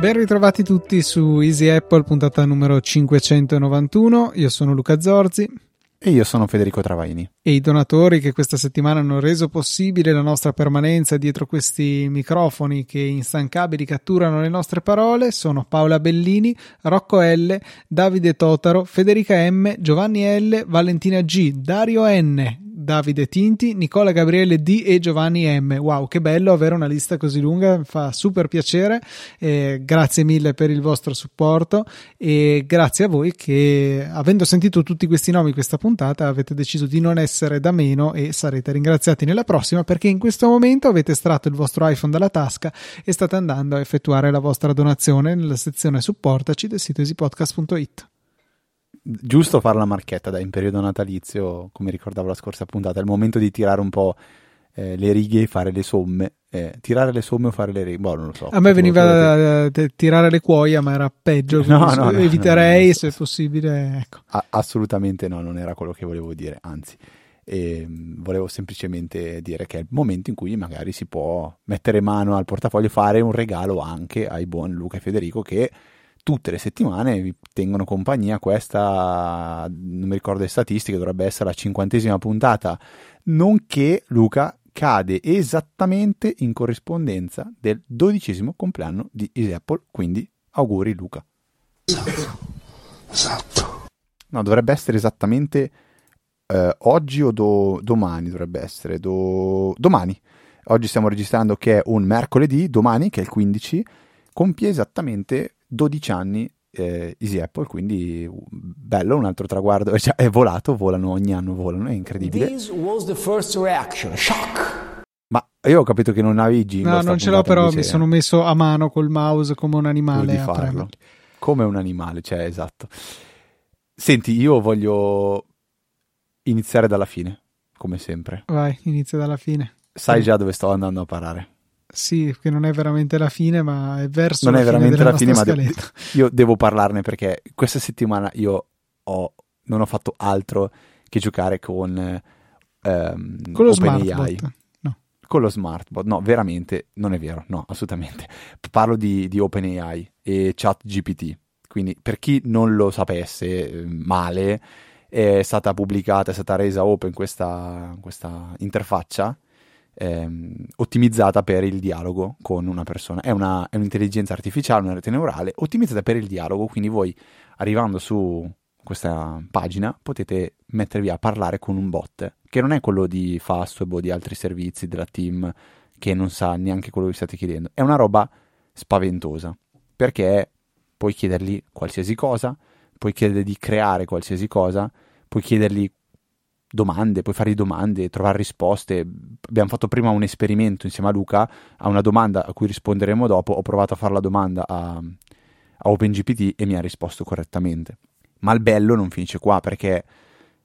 Ben ritrovati tutti su Easy Apple, puntata numero 591. Io sono Luca Zorzi. E io sono Federico Travaini. E i donatori che questa settimana hanno reso possibile la nostra permanenza dietro questi microfoni che instancabili catturano le nostre parole sono Paola Bellini, Rocco L, Davide Totaro, Federica M, Giovanni L, Valentina G, Dario N, Davide Tinti, Nicola Gabriele D e Giovanni M. Wow, che bello avere una lista così lunga, fa super piacere. Eh, grazie mille per il vostro supporto e grazie a voi che, avendo sentito tutti questi nomi questa puntata, avete deciso di non essere da meno e sarete ringraziati nella prossima perché in questo momento avete estratto il vostro iPhone dalla tasca e state andando a effettuare la vostra donazione nella sezione supportaci del sito easypodcast.it giusto fare la marchetta dai in periodo natalizio, come ricordavo la scorsa puntata, è il momento di tirare un po' eh, le righe e fare le somme. Eh, tirare le somme o fare le righe? Boh, non lo so. A me veniva da, da, tirare le cuoia, ma era peggio. No, no, eviterei no, se possibile. Ecco. A- assolutamente no, non era quello che volevo dire, anzi. E mm, volevo semplicemente dire che è il momento in cui magari si può mettere mano al portafoglio e fare un regalo anche ai buon Luca e Federico che tutte le settimane vi tengono compagnia. Questa, non mi ricordo le statistiche, dovrebbe essere la cinquantesima puntata, nonché Luca cade esattamente in corrispondenza del dodicesimo compleanno di Easy Apple, quindi auguri Luca. Esatto. esatto. No, dovrebbe essere esattamente eh, oggi o do, domani, dovrebbe essere do, domani. Oggi stiamo registrando che è un mercoledì, domani che è il 15, compie esattamente 12 anni eh, Easy Apple, quindi bello, un altro traguardo, cioè, è volato, volano ogni anno, volano, è incredibile. This was the first reaction, shock. Ma io ho capito che non avevi jingle. No, non ce l'ho, però mi sono messo a mano col mouse come un animale a farlo. Come un animale, cioè, esatto. Senti, io voglio iniziare dalla fine, come sempre. Vai, inizia dalla fine. Sai già dove sto andando a parare. Sì, che non è veramente la fine, ma è verso non la è veramente la fine, ma de- io devo parlarne perché questa settimana io ho, non ho fatto altro che giocare con, ehm, con lo smartbot. No. Con lo smartbot, no, veramente non è vero, no, assolutamente. Parlo di, di OpenAI e ChatGPT. Quindi, per chi non lo sapesse eh, male, è stata pubblicata, è stata resa open questa, questa interfaccia ehm, ottimizzata per il dialogo con una persona. È, una, è un'intelligenza artificiale, una rete neurale ottimizzata per il dialogo, quindi voi arrivando su questa pagina potete mettervi a parlare con un bot, che non è quello di Fastweb o di altri servizi della team che non sa neanche quello che state chiedendo. È una roba spaventosa, perché puoi chiedergli qualsiasi cosa, puoi chiedergli di creare qualsiasi cosa, puoi chiedergli domande, puoi fare domande, trovare risposte. Abbiamo fatto prima un esperimento insieme a Luca a una domanda a cui risponderemo dopo. Ho provato a fare la domanda a, a OpenGPT e mi ha risposto correttamente. Ma il bello non finisce qua perché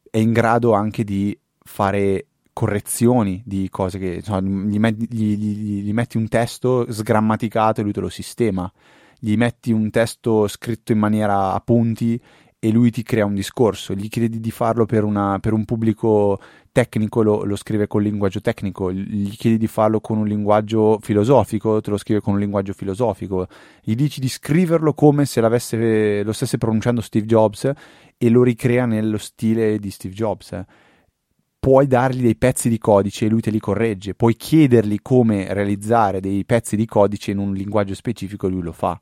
è in grado anche di fare correzioni di cose che insomma, gli, gli, gli, gli metti un testo sgrammaticato e lui te lo sistema. Gli metti un testo scritto in maniera a punti e lui ti crea un discorso, gli chiedi di farlo per, una, per un pubblico tecnico, lo, lo, scrive con linguaggio tecnico, gli chiedi di farlo con un linguaggio filosofico, te lo scrive con un linguaggio filosofico, gli dici di scriverlo come se lo stesse pronunciando Steve Jobs e lo ricrea nello stile di Steve Jobs. Puoi dargli dei pezzi di codice e lui te li corregge, puoi chiedergli come realizzare dei pezzi di codice in un linguaggio specifico e lui lo fa.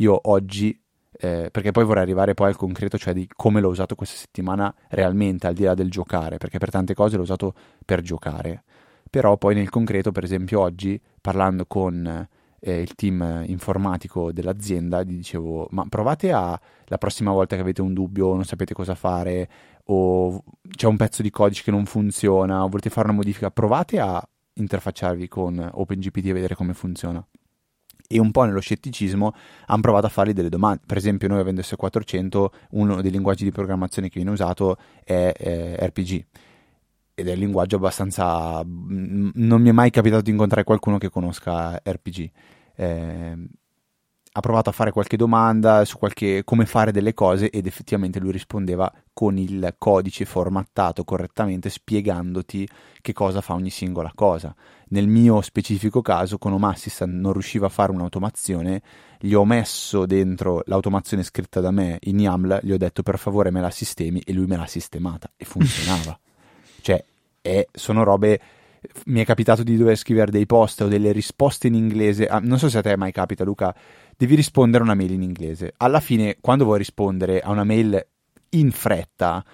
Io oggi eh, perché poi vorrei arrivare poi al concreto, cioè di come l'ho usato questa settimana realmente, al di là del giocare, perché per tante cose l'ho usato per giocare, però poi nel concreto, per esempio oggi, parlando con eh, il team informatico dell'azienda, gli dicevo, ma provate a, la prossima volta che avete un dubbio, non sapete cosa fare, o c'è un pezzo di codice che non funziona, o volete fare una modifica, provate a interfacciarvi con OpenGPT e vedere come funziona e un po' nello scetticismo hanno provato a fargli delle domande. Per esempio, noi avendo S400, uno dei linguaggi di programmazione che viene usato è, è RPG ed è un linguaggio abbastanza. Non mi è mai capitato di incontrare qualcuno che conosca RPG. Eh, ha provato a fare qualche domanda su qualche, come fare delle cose ed effettivamente lui rispondeva con il codice formattato correttamente spiegandoti che cosa fa ogni singola cosa. Nel mio specifico caso con Omassistant non riusciva a fare un'automazione, gli ho messo dentro l'automazione scritta da me in YAML, gli ho detto per favore me la sistemi e lui me l'ha sistemata e funzionava. cioè, è, sono robe mi è capitato di dover scrivere dei post o delle risposte in inglese. Ah, non so se a te mai capita, Luca. Devi rispondere a una mail in inglese. Alla fine, quando vuoi rispondere a una mail in fretta,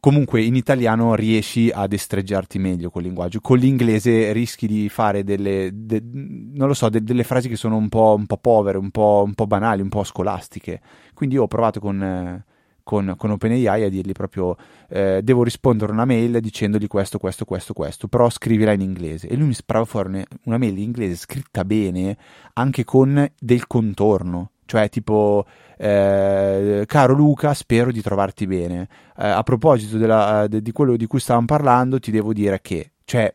comunque in italiano riesci a destreggiarti meglio col linguaggio. Con l'inglese rischi di fare delle, de, non lo so, de, delle frasi che sono un po', un po povere, un po', un po', banali, un po' scolastiche. Quindi io ho provato con. Eh, con, con OpenAI a dirgli proprio eh, devo rispondere una mail dicendogli questo, questo, questo, questo, però scrivila in inglese. E lui mi sparava fuori una mail in inglese scritta bene, anche con del contorno. Cioè, tipo, eh, caro Luca, spero di trovarti bene. Eh, a proposito della, de, di quello di cui stavamo parlando, ti devo dire che, cioè,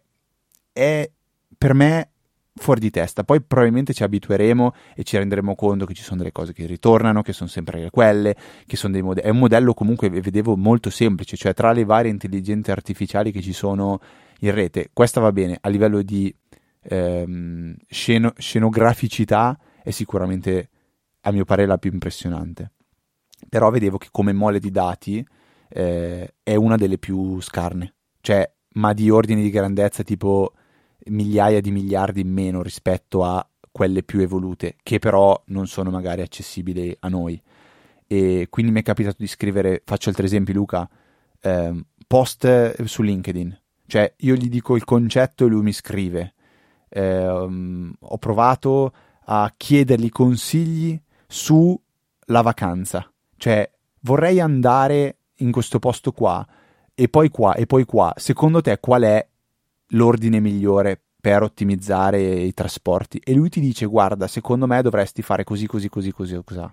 è per me fuori di testa. Poi probabilmente ci abitueremo e ci renderemo conto che ci sono delle cose che ritornano, che sono sempre quelle, che sono dei modelli. È un modello comunque, vedevo, molto semplice, cioè tra le varie intelligenze artificiali che ci sono in rete, questa va bene a livello di ehm, sceno- scenograficità, è sicuramente, a mio parere, la più impressionante. Però vedevo che come mole di dati eh, è una delle più scarne, cioè, ma di ordine di grandezza tipo migliaia di miliardi in meno rispetto a quelle più evolute, che però non sono magari accessibili a noi. E quindi mi è capitato di scrivere, faccio altri esempi Luca, eh, post su LinkedIn, cioè io gli dico il concetto e lui mi scrive. Eh, ho provato a chiedergli consigli sulla vacanza, cioè vorrei andare in questo posto qua e poi qua e poi qua. Secondo te qual è l'ordine migliore per ottimizzare i trasporti. E lui ti dice guarda secondo me dovresti fare così così così così così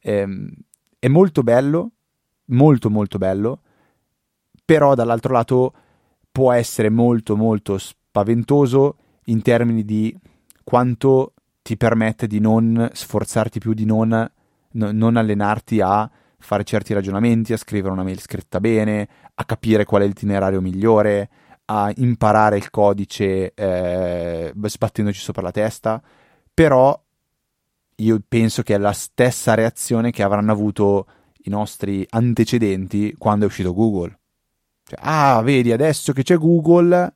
ehm, è molto bello molto molto bello però dall'altro lato può essere molto molto spaventoso in termini di quanto ti permette di non sforzarti più di non, no, non allenarti a fare certi ragionamenti, a scrivere una mail scritta bene, a capire qual è l'itinerario migliore, a imparare il codice eh, sbattendoci sopra la testa, però io penso che è la stessa reazione che avranno avuto i nostri antecedenti quando è uscito Google. Cioè, ah, vedi, adesso che c'è Google,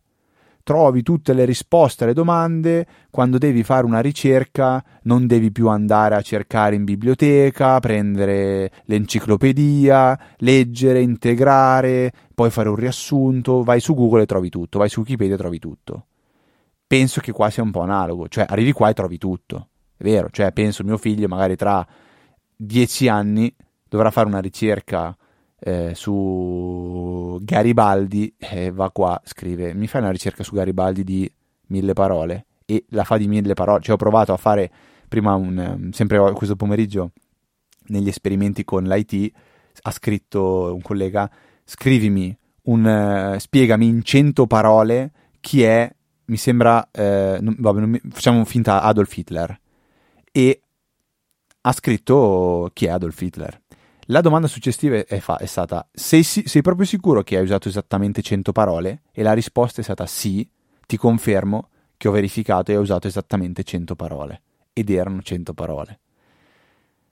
trovi tutte le risposte alle domande, quando devi fare una ricerca non devi più andare a cercare in biblioteca, prendere l'enciclopedia, leggere, integrare, poi fare un riassunto, vai su Google e trovi tutto, vai su Wikipedia e trovi tutto. Penso che qua sia un po' analogo, cioè arrivi qua e trovi tutto, è vero, cioè penso mio figlio magari tra dieci anni dovrà fare una ricerca eh, su Garibaldi e va qua, scrive, mi fai una ricerca su Garibaldi di mille parole e la fa di mille parole, cioè ho provato a fare prima un, sempre questo pomeriggio negli esperimenti con l'IT, ha scritto un collega, scrivimi un, uh, spiegami in cento parole chi è, mi sembra, uh, non, vabbè, mi, facciamo finta Adolf Hitler e ha scritto chi è Adolf Hitler la domanda successiva è, fa- è stata: sei, sei, proprio sicuro che hai usato esattamente 100 parole? E la risposta è stata sì, ti confermo che ho verificato e ho usato esattamente 100 parole. Ed erano 100 parole.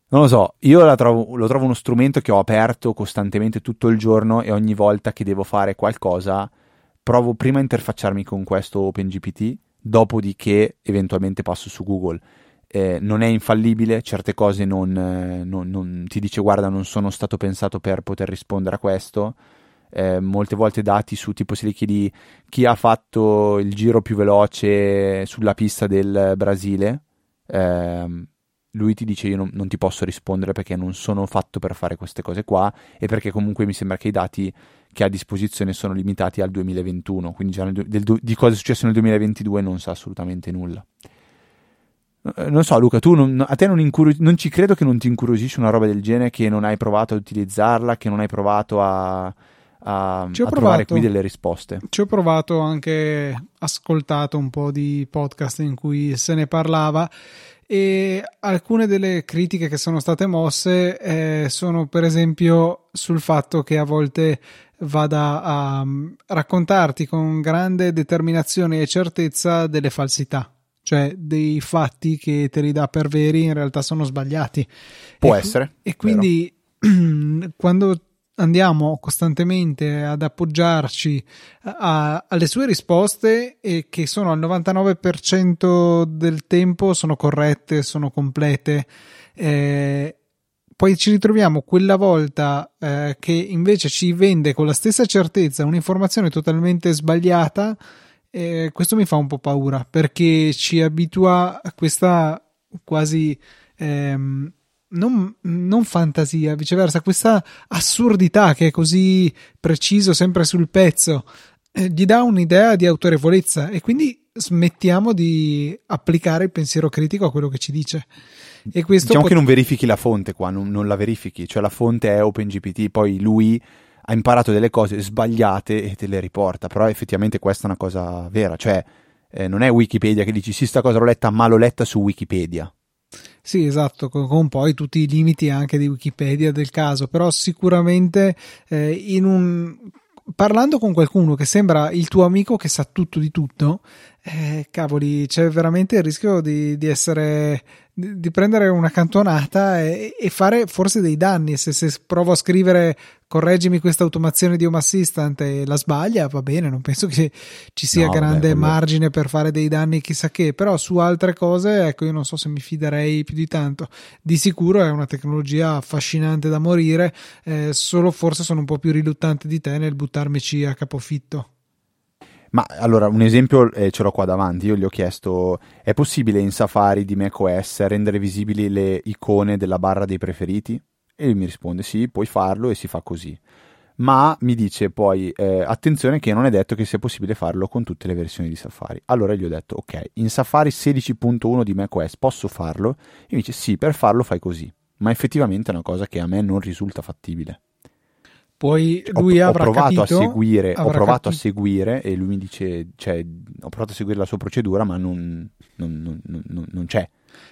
Non lo so, io trovo, lo trovo uno strumento che ho aperto costantemente tutto il giorno e ogni volta che devo fare qualcosa provo prima a interfacciarmi con questo OpenGPT, dopodiché eventualmente passo su Google eh, non è infallibile, certe cose non, eh, non, non, ti dice guarda non sono stato pensato per poter rispondere a questo. Eh, molte volte dati su tipo se li chiedi chi ha fatto il giro più veloce sulla pista del Brasile, ehm, lui ti dice io non, non, ti posso rispondere perché non sono fatto per fare queste cose qua e perché comunque mi sembra che i dati che ha a disposizione sono limitati al 2021, quindi già nel, del, di cosa è successo nel 2022 non sa assolutamente nulla. Eh, non so, Luca, tu non, a te non, incur- non, ci credo che non ti incuriosisce una roba del genere, che non hai provato ad utilizzarla, che non hai provato a, a, a trovare qui delle risposte. Ci ho provato anche ascoltato un po' di podcast in cui se ne parlava e alcune delle critiche che sono state mosse eh, sono per esempio sul fatto che a volte vada a um, raccontarti con grande determinazione e certezza delle falsità cioè dei fatti che te li dà per veri in realtà sono sbagliati. Può e, essere. E quindi quando andiamo costantemente ad appoggiarci a, alle sue risposte e che sono al 99% del tempo sono corrette, sono complete. Eh, poi ci ritroviamo quella volta eh, che invece ci vende con la stessa certezza un'informazione totalmente sbagliata. Eh, questo mi fa un po' paura perché ci abitua a questa quasi ehm, non, non, fantasia, viceversa, questa assurdità che è così preciso, sempre sul pezzo, eh, gli dà un'idea di autorevolezza e quindi smettiamo di applicare il pensiero critico a quello che ci dice. E questo diciamo pot- che non verifichi la fonte qua, non, non, la verifichi, cioè la fonte è OpenGPT, poi lui ha imparato delle cose sbagliate e te le riporta, però effettivamente questa è una cosa vera, cioè eh, non è Wikipedia che dici sì sta cosa l'ho letta ma l'ho letta su Wikipedia, sì, esatto, con, con, poi tutti i limiti anche di Wikipedia del caso, però sicuramente eh, in un parlando con qualcuno che sembra il tuo amico che sa tutto di tutto, eh, cavoli, c'è veramente il rischio di, di essere di, di, prendere una cantonata e, e, fare forse dei danni. Se, se provo a scrivere correggimi questa automazione di Home Assistant e la sbaglia, va bene, non penso che ci sia no, grande vabbè, margine per fare dei danni chissà che, però su altre cose, ecco, io non so se mi fiderei più di tanto. Di sicuro è una tecnologia affascinante da morire, eh, solo forse sono un po' più riluttante di te nel buttarmici a capofitto. Ma allora, un esempio eh, ce l'ho qua davanti. Io gli ho chiesto: è possibile in Safari di macOS rendere visibili le icone della barra dei preferiti? E mi risponde: sì, puoi farlo e si fa così. Ma mi dice poi: eh, attenzione, che non è detto che sia possibile farlo con tutte le versioni di Safari. Allora gli ho detto: ok, in Safari 16.1 di macOS posso farlo? E mi dice: sì, per farlo fai così. Ma effettivamente è una cosa che a me non risulta fattibile. Poi lui ho, avrà ho provato capito, a seguire, ho provato capito. a seguire e lui mi dice, cioè, ho provato a seguire la sua procedura, ma non, non, non, non c'è.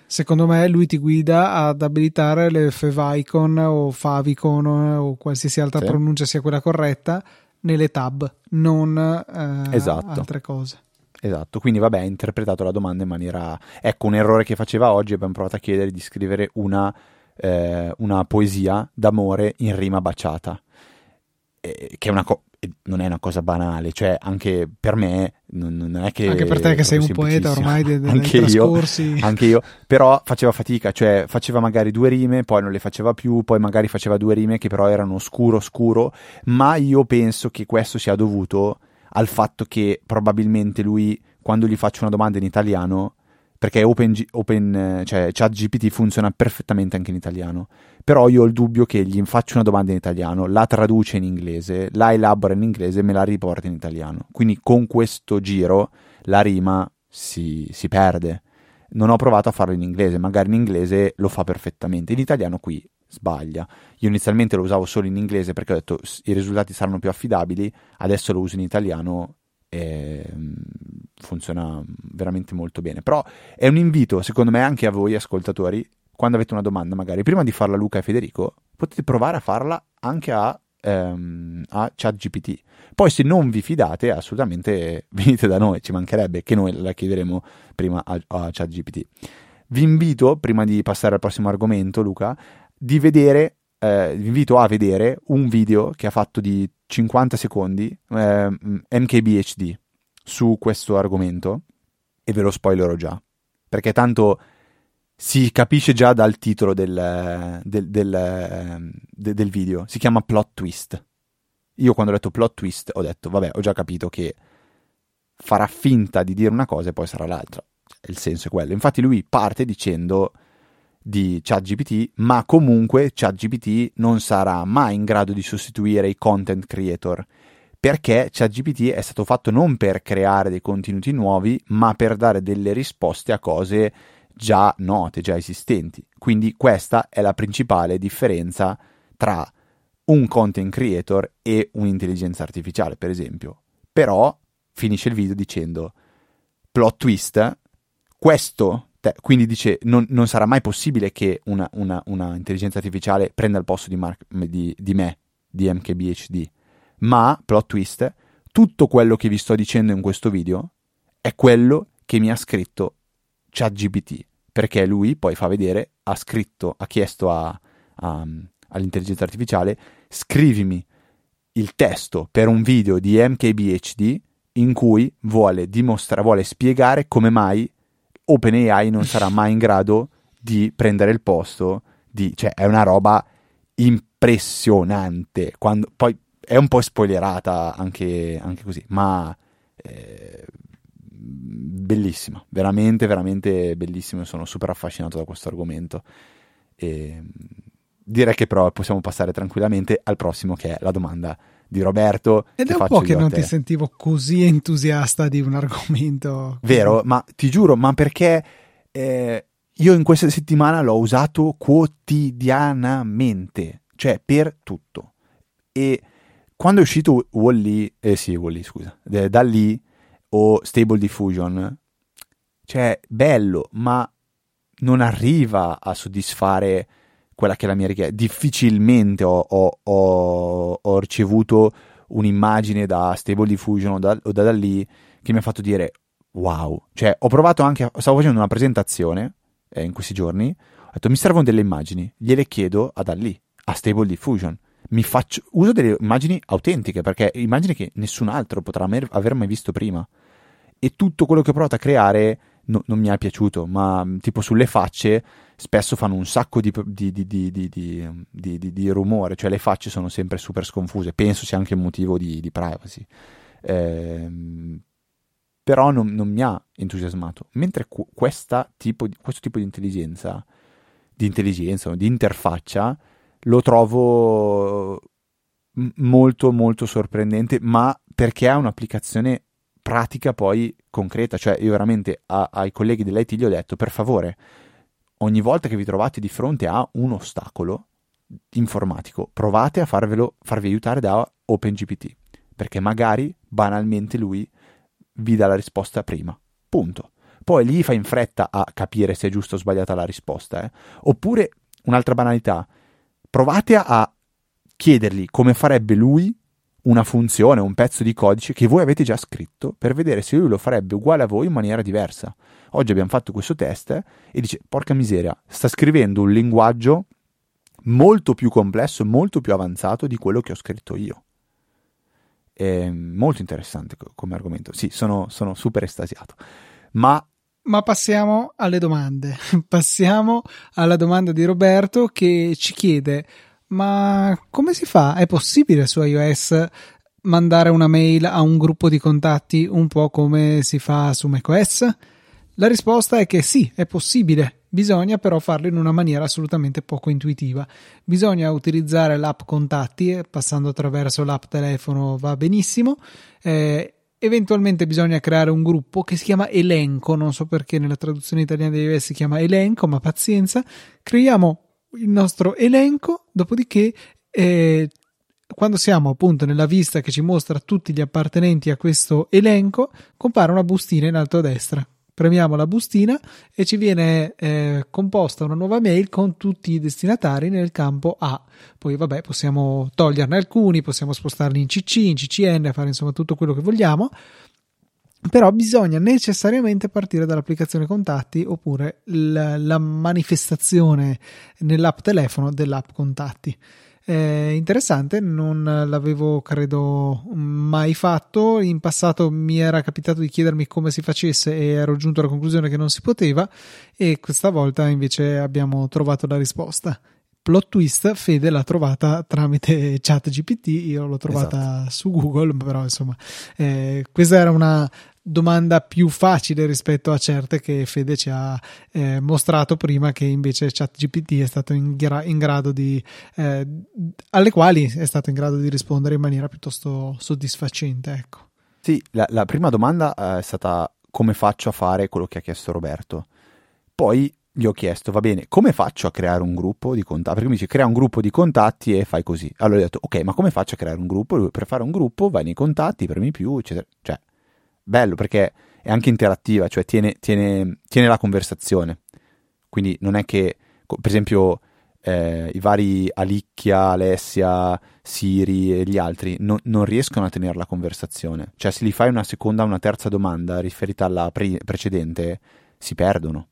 Secondo me lui ti guida ad abilitare le favicon o favicon o qualsiasi altra sì. pronuncia sia quella corretta nelle tab, non eh, esatto. altre cose. Esatto, quindi vabbè, ha interpretato la domanda in maniera... Ecco, un errore che faceva oggi, abbiamo provato a chiedere di scrivere una, eh, una poesia d'amore in rima baciata eh, che è una co- non è una cosa banale, cioè anche per me non, non è che... Anche per te che sei un poeta ormai dei, dei anche trascorsi. Io, anche io, però faceva fatica, cioè faceva magari due rime, poi non le faceva più, poi magari faceva due rime che però erano scuro scuro, ma io penso che questo sia dovuto al fatto che probabilmente lui, quando gli faccio una domanda in italiano, perché Open, Open cioè ChatGPT funziona perfettamente anche in italiano. Però io ho il dubbio che gli faccio una domanda in italiano, la traduce in inglese, la elabora in inglese e me la riporta in italiano. Quindi con questo giro la rima si, si perde. Non ho provato a farlo in inglese, magari in inglese lo fa perfettamente, in italiano qui sbaglia. Io inizialmente lo usavo solo in inglese perché ho detto i risultati saranno più affidabili, adesso lo uso in italiano e mm, funziona veramente molto bene. Però è un invito, secondo me, anche a voi ascoltatori, quando avete una domanda, magari prima di farla a Luca e Federico, potete provare a farla anche a, ehm, a ChatGPT. Poi, se non vi fidate, assolutamente venite da noi, ci mancherebbe che noi la chiederemo prima a, a ChatGPT. Vi invito, prima di passare al prossimo argomento, Luca, di vedere eh, vi invito a vedere un video che ha fatto di 50 secondi eh, MKBHD su questo argomento e ve lo spoilerò già perché tanto si capisce già dal titolo del, del, del, del, video. Si chiama plot twist. Io quando ho letto plot twist ho detto vabbè ho già capito che farà finta di dire una cosa e poi sarà l'altra. Il senso è quello. Infatti lui parte dicendo di ChatGPT, ma comunque ChatGPT non sarà mai in grado di sostituire i content creator perché ChatGPT è stato fatto non per creare dei contenuti nuovi, ma per dare delle risposte a cose già note, già esistenti. Quindi questa è la principale differenza tra un content creator e un'intelligenza artificiale, per esempio. Però finisce il video dicendo plot twist, questo te- quindi dice non, non sarà mai possibile che una, una- una intelligenza artificiale prenda il posto di, Mark- di- di me, di MKBHD. Ma, plot twist, tutto quello che vi sto dicendo in questo video è quello che mi ha scritto ChatGPT. Perché lui poi fa vedere, ha scritto, ha chiesto a- a- all'intelligenza artificiale, scrivimi il testo per un video di MKBHD in cui vuole dimostrare, vuole spiegare come mai OpenAI non sarà mai in grado di prendere il posto di, cioè è una roba impressionante. Quando, poi è un po' spoilerata anche, anche così, ma eh, bellissima, veramente, veramente bellissima. Sono super affascinato da questo argomento. E direi che però possiamo passare tranquillamente al prossimo, che è la domanda di Roberto. Ed è un po' che non ti sentivo così entusiasta di un argomento. Vero, ma ti giuro, ma perché eh, io in questa settimana l'ho usato quotidianamente, cioè per tutto. E quando è uscito Wall-E, eh sì, Wall-E, scusa, eh, da lì o Stable Diffusion, cioè bello, ma non arriva a soddisfare quella che è la mia richiesta. Difficilmente ho, ho, ho, ho ricevuto un'immagine da Stable Diffusion o da, o da, da lì che mi ha fatto dire wow. Cioè, ho provato anche, stavo facendo una presentazione eh, in questi giorni, ho detto mi servono delle immagini, gliele chiedo a da lì, a Stable Diffusion. Mi faccio, uso delle immagini autentiche perché immagini che nessun altro potrà aver mai visto prima. E tutto quello che ho provato a creare no, non mi è piaciuto, ma tipo sulle facce spesso fanno un sacco di, di, di, di, rumore, cioè le facce sono sempre super sconfuse, penso sia anche un motivo di, privacy. Eh, però non, non, mi ha entusiasmato. Mentre cu- tipo questo tipo di intelligenza, di intelligenza, di interfaccia, lo trovo molto molto sorprendente, ma perché ha un'applicazione pratica poi concreta, cioè io veramente a, ai colleghi dell'IT gli ho detto per favore ogni volta che vi trovate di fronte a un ostacolo informatico, provate a farvelo, farvi aiutare da OpenGPT, perché magari banalmente lui vi dà la risposta prima. Punto. Poi lì fa in fretta a capire se è giusta o sbagliata la risposta. Eh? Oppure, un'altra banalità, provate a chiedergli come farebbe lui una funzione, un pezzo di codice che voi avete già scritto per vedere se lui lo farebbe uguale a voi in maniera diversa. Oggi abbiamo fatto questo test e dice, porca miseria, sta scrivendo un linguaggio molto più complesso, molto più avanzato di quello che ho scritto io. È molto interessante come argomento. Sì, sono, sono super estasiato. Ma ma passiamo alle domande. Passiamo alla domanda di Roberto che ci chiede: Ma come si fa? È possibile su iOS mandare una mail a un gruppo di contatti un po' come si fa su macOS? La risposta è che sì, è possibile, bisogna però farlo in una maniera assolutamente poco intuitiva. Bisogna utilizzare l'app Contatti, passando attraverso l'app telefono va benissimo. Eh, eventualmente bisogna creare un gruppo che si chiama elenco, non so perché nella traduzione italiana di iOS si chiama elenco, ma pazienza. Creiamo il nostro elenco, dopodiché eh, quando siamo appunto nella vista che ci mostra tutti gli appartenenti a questo elenco, compare una bustina in alto a destra premiamo la bustina e ci viene eh, composta una nuova mail con tutti i destinatari nel campo A. Poi vabbè, possiamo toglierne alcuni, possiamo spostarli in CC, in CCN, fare insomma tutto quello che vogliamo. Però bisogna necessariamente partire dall'applicazione contatti oppure la, la manifestazione nell'app telefono dell'app contatti. Eh, interessante, non l'avevo credo mai fatto. In passato mi era capitato di chiedermi come si facesse e ero giunto alla conclusione che non si poteva, e questa volta invece abbiamo trovato la risposta. Plot twist, Fede l'ha trovata tramite ChatGPT, io l'ho trovata esatto. su Google, però insomma, eh, questa era una domanda più facile rispetto a certe che Fede ci ha eh, mostrato prima che invece ChatGPT è stato in, gra- in grado di eh, alle quali è stato in grado di rispondere in maniera piuttosto soddisfacente ecco. Sì, la, la prima domanda eh, è stata come faccio a fare quello che ha chiesto Roberto. Poi gli ho chiesto, va bene, come faccio a creare un gruppo di contatti? Perché mi dice, crea un gruppo di contatti e fai così. Allora ho detto, ok, ma come faccio a creare un gruppo? Per fare un gruppo vai nei contatti, premi più, eccetera. Cioè, bello perché è anche interattiva, cioè tiene, tiene, tiene la conversazione. Quindi non è che, per esempio, eh, i vari Alicchia, Alessia, Siri e gli altri no, non riescono a tenere la conversazione. Cioè, se gli fai una seconda o una terza domanda riferita alla pre- precedente, si perdono.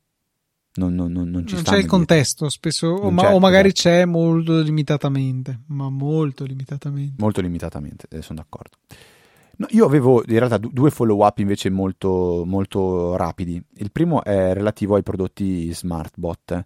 Non, non, non, non c'è il contesto, spesso, o, ma, o, magari esatto. c'è molto limitatamente, ma molto limitatamente. Molto limitatamente, eh, sono d'accordo. No, io avevo in realtà due follow up invece molto, molto rapidi. Il primo è relativo ai prodotti SmartBot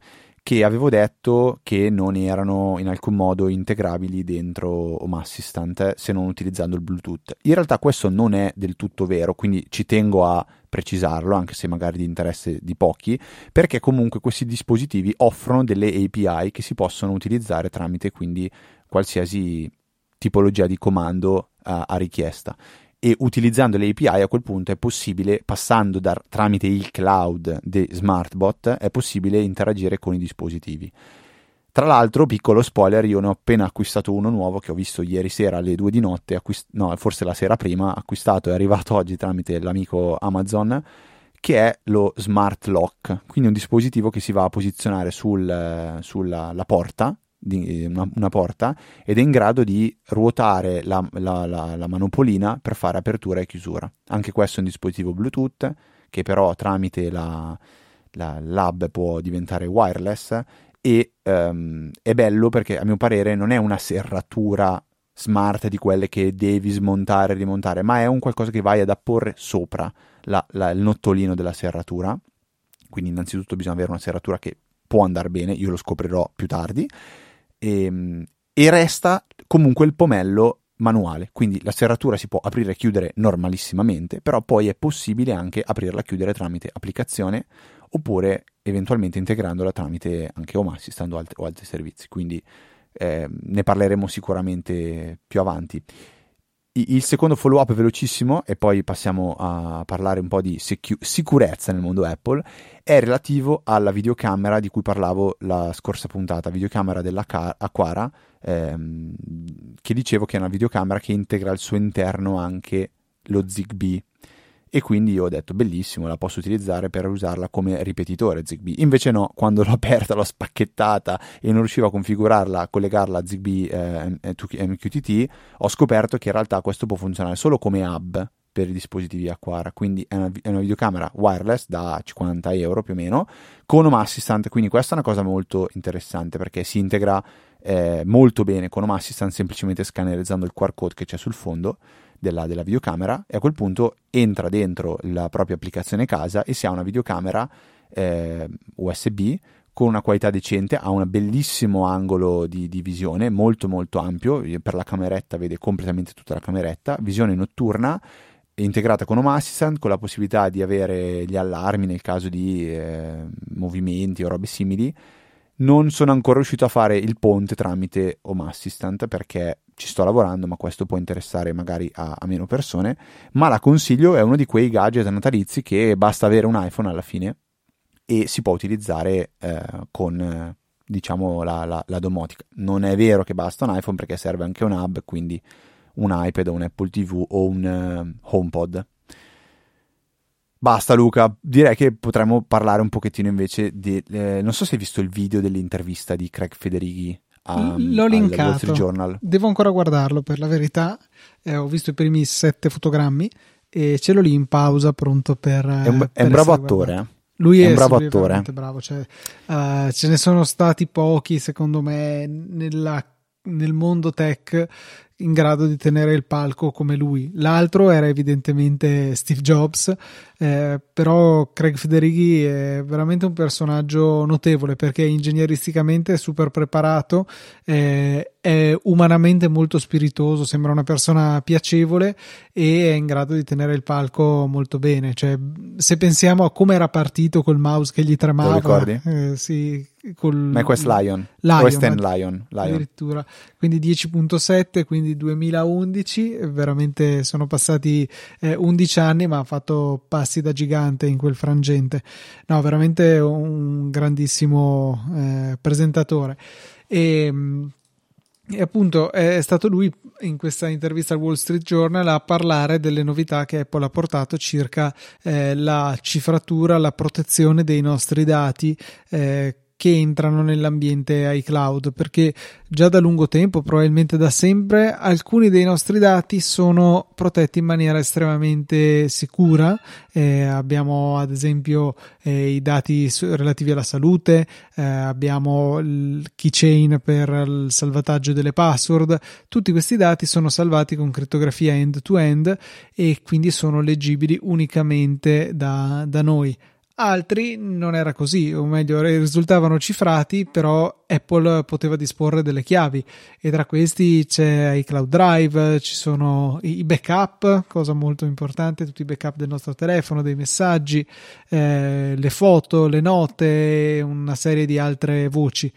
che avevo detto che non erano in alcun modo integrabili dentro Home Assistant se non utilizzando il Bluetooth. In realtà questo non è del tutto vero, quindi ci tengo a precisarlo, anche se magari di interesse di pochi, perché comunque questi dispositivi offrono delle API che si possono utilizzare tramite quindi qualsiasi tipologia di comando uh, a richiesta e utilizzando le API a quel punto è possibile, passando da, tramite il cloud di SmartBot, è possibile interagire con i dispositivi. Tra l'altro, piccolo spoiler, io ne ho appena acquistato uno nuovo che ho visto ieri sera alle 2 di notte, acquist- no, forse la sera prima, acquistato e arrivato oggi tramite l'amico Amazon, che è lo Smart Lock, quindi un dispositivo che si va a posizionare sul, sulla porta di una, una, porta ed è in grado di ruotare la, la, la, la, manopolina per fare apertura e chiusura. Anche questo è un dispositivo Bluetooth che però tramite la, l'hub può diventare wireless e um, è bello perché a mio parere non è una serratura smart di quelle che devi smontare e rimontare, ma è un qualcosa che vai ad apporre sopra il nottolino della serratura. Quindi innanzitutto bisogna avere una serratura che può andare bene, io lo scoprirò più tardi e, ehm, e resta comunque il pomello manuale, quindi la serratura si può aprire e chiudere normalissimamente, però poi è possibile anche aprirla e chiudere tramite applicazione oppure eventualmente integrandola tramite anche Home Assistant o altri, o altri servizi, quindi eh, ne parleremo sicuramente più avanti. Il secondo follow up velocissimo, e poi passiamo a parlare un po' di secu- sicurezza nel mondo Apple, è relativo alla videocamera di cui parlavo la scorsa puntata, videocamera della Aquara, ehm, che dicevo che è una videocamera che integra al suo interno anche lo Zigbee e quindi io ho detto bellissimo, la posso utilizzare per usarla come ripetitore Zigbee. Invece no, quando l'ho aperta, l'ho spacchettata e non riuscivo a configurarla, a collegarla a Zigbee eh, MQTT, ho scoperto che in realtà questo può funzionare solo come hub per i dispositivi Aquara, quindi è una, è una, videocamera wireless da 50 euro più o meno, con Home Assistant, quindi questa è una cosa molto interessante perché si integra eh, molto bene con Home Assistant semplicemente scannerizzando il QR code che c'è sul fondo della, della, videocamera e a quel punto entra dentro la propria applicazione casa e si ha una videocamera eh, USB con una qualità decente, ha un bellissimo angolo di, di, visione, molto molto ampio, per la cameretta vede completamente tutta la cameretta, visione notturna, integrata con Home Assistant, con la possibilità di avere gli allarmi nel caso di eh, movimenti o robe simili. Non sono ancora riuscito a fare il ponte tramite Home Assistant perché ci sto lavorando, ma questo può interessare magari a, a, meno persone. Ma la consiglio, è uno di quei gadget natalizi che basta avere un iPhone alla fine e si può utilizzare eh, con diciamo la, la, la, domotica. Non è vero che basta un iPhone perché serve anche un hub, quindi un iPad o un Apple TV o un uh, HomePod. Basta Luca, direi che potremmo parlare un pochettino invece di... Eh, non so se hai visto il video dell'intervista di Craig Federighi a, L'ho linkato. Journal. Devo ancora guardarlo per la verità. Eh, ho visto i primi sette fotogrammi e ce l'ho lì in pausa pronto per. È un, è un bravo attore. Eh? Lui è, è, un bravo attore. bravo. Cioè, uh, ce ne sono stati pochi, secondo me, nella, nel mondo tech in grado di tenere il palco come lui. L'altro era evidentemente Steve Jobs, eh, però Craig Federighi è veramente un personaggio notevole perché ingegneristicamente è super preparato, eh, è umanamente molto spiritoso, sembra una persona piacevole e è in grado di tenere il palco molto bene. Cioè, se pensiamo a come era partito col mouse che gli tremava? Eh, sì, col Ma è Quest Lion, Lion West End Lion, Lion. Addirittura. Quindi 10.7, quindi 2011, veramente sono passati eh, 11 anni, ma ha fatto passi da gigante in quel frangente. No, veramente un grandissimo eh, presentatore. E, e, appunto è stato lui in questa intervista al Wall Street Journal a parlare delle novità che Apple ha portato circa eh, la cifratura, la protezione dei nostri dati. Eh, che entrano nell'ambiente iCloud perché già da lungo tempo, probabilmente da sempre, alcuni dei nostri dati sono protetti in maniera estremamente sicura. Eh, abbiamo ad esempio eh, i dati su- relativi alla salute, eh, abbiamo il keychain per il salvataggio delle password. Tutti questi dati sono salvati con crittografia end-to-end e quindi sono leggibili unicamente da, da noi altri non era così, o meglio, risultavano cifrati, però Apple poteva disporre delle chiavi. E tra questi c'è iCloud Drive, ci sono i backup, cosa molto importante, tutti i backup del nostro telefono, dei messaggi, eh, le foto, le note una serie di altre voci